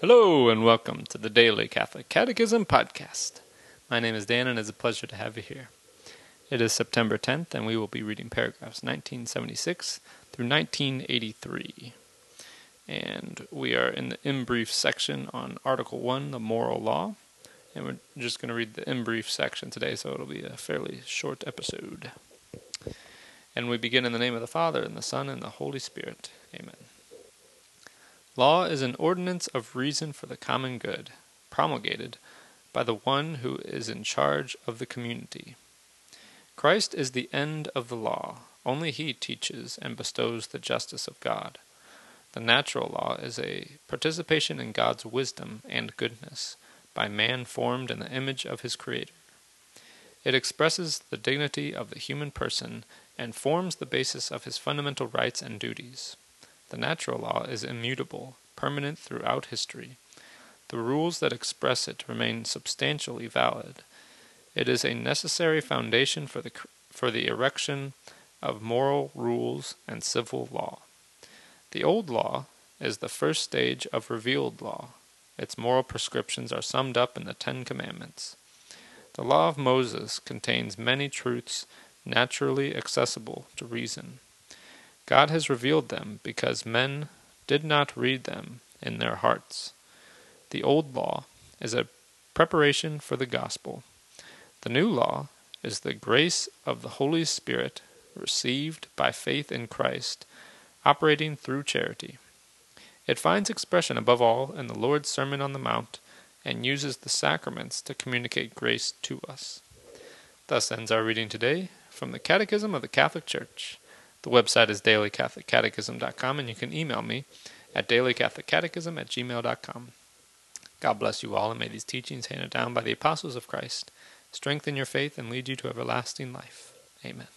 Hello, and welcome to the Daily Catholic Catechism Podcast. My name is Dan, and it's a pleasure to have you here. It is September 10th, and we will be reading paragraphs 1976 through 1983. And we are in the in brief section on Article 1, the moral law. And we're just going to read the in brief section today, so it'll be a fairly short episode. And we begin in the name of the Father, and the Son, and the Holy Spirit. Amen. Law is an ordinance of reason for the common good, promulgated by the one who is in charge of the community. Christ is the end of the law. Only he teaches and bestows the justice of God. The natural law is a participation in God's wisdom and goodness by man formed in the image of his Creator. It expresses the dignity of the human person and forms the basis of his fundamental rights and duties. The natural law is immutable, permanent throughout history. The rules that express it remain substantially valid. It is a necessary foundation for the, for the erection of moral rules and civil law. The Old Law is the first stage of revealed law. Its moral prescriptions are summed up in the Ten Commandments. The Law of Moses contains many truths naturally accessible to reason. God has revealed them because men did not read them in their hearts. The old law is a preparation for the gospel. The new law is the grace of the Holy Spirit received by faith in Christ, operating through charity. It finds expression above all in the Lord's Sermon on the Mount and uses the sacraments to communicate grace to us. Thus ends our reading today from the Catechism of the Catholic Church. The website is dailycatholiccatechism.com, and you can email me at dailycatholiccatechism at gmail.com. God bless you all, and may these teachings handed down by the apostles of Christ strengthen your faith and lead you to everlasting life. Amen.